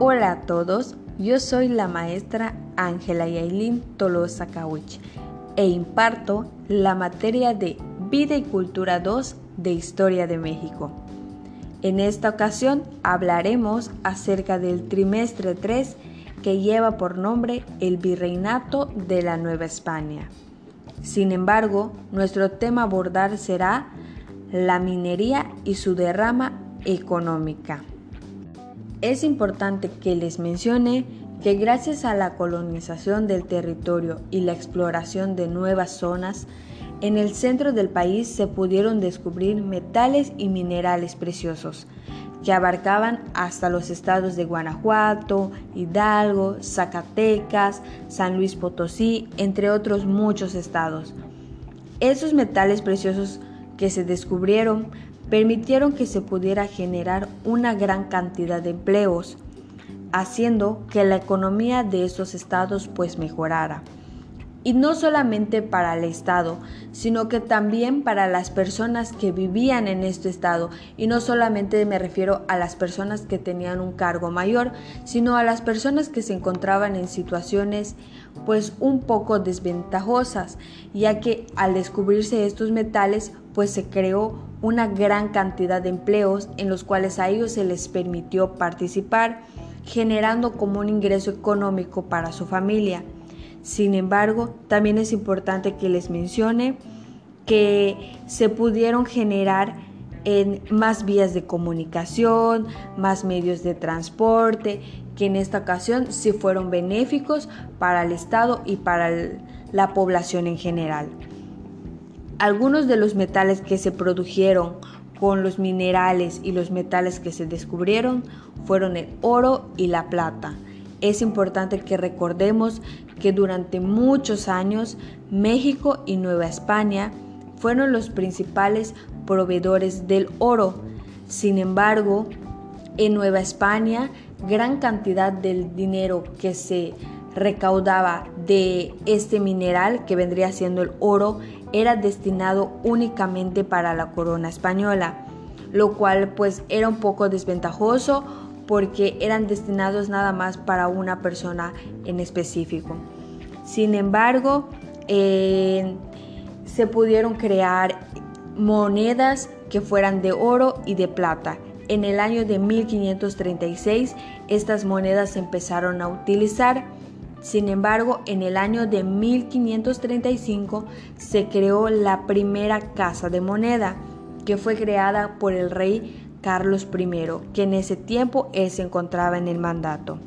Hola a todos, yo soy la maestra Ángela Yailin Tolosa Kawich e imparto la materia de Vida y Cultura 2 de Historia de México. En esta ocasión hablaremos acerca del trimestre 3 que lleva por nombre el Virreinato de la Nueva España. Sin embargo, nuestro tema a abordar será la minería y su derrama económica. Es importante que les mencione que gracias a la colonización del territorio y la exploración de nuevas zonas, en el centro del país se pudieron descubrir metales y minerales preciosos que abarcaban hasta los estados de Guanajuato, Hidalgo, Zacatecas, San Luis Potosí, entre otros muchos estados. Esos metales preciosos que se descubrieron permitieron que se pudiera generar una gran cantidad de empleos, haciendo que la economía de esos estados pues mejorara. Y no solamente para el Estado, sino que también para las personas que vivían en este Estado. Y no solamente me refiero a las personas que tenían un cargo mayor, sino a las personas que se encontraban en situaciones pues un poco desventajosas, ya que al descubrirse estos metales pues se creó una gran cantidad de empleos en los cuales a ellos se les permitió participar, generando como un ingreso económico para su familia. Sin embargo, también es importante que les mencione que se pudieron generar en más vías de comunicación, más medios de transporte, que en esta ocasión sí fueron benéficos para el Estado y para la población en general. Algunos de los metales que se produjeron con los minerales y los metales que se descubrieron fueron el oro y la plata. Es importante que recordemos que durante muchos años México y Nueva España fueron los principales proveedores del oro. Sin embargo, en Nueva España, gran cantidad del dinero que se recaudaba de este mineral, que vendría siendo el oro, era destinado únicamente para la corona española, lo cual pues era un poco desventajoso porque eran destinados nada más para una persona en específico. Sin embargo, eh, se pudieron crear monedas que fueran de oro y de plata. En el año de 1536 estas monedas se empezaron a utilizar sin embargo, en el año de 1535 se creó la primera casa de moneda, que fue creada por el rey Carlos I, que en ese tiempo él se encontraba en el mandato.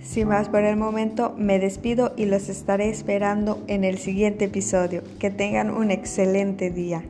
Sin más por el momento, me despido y los estaré esperando en el siguiente episodio. Que tengan un excelente día.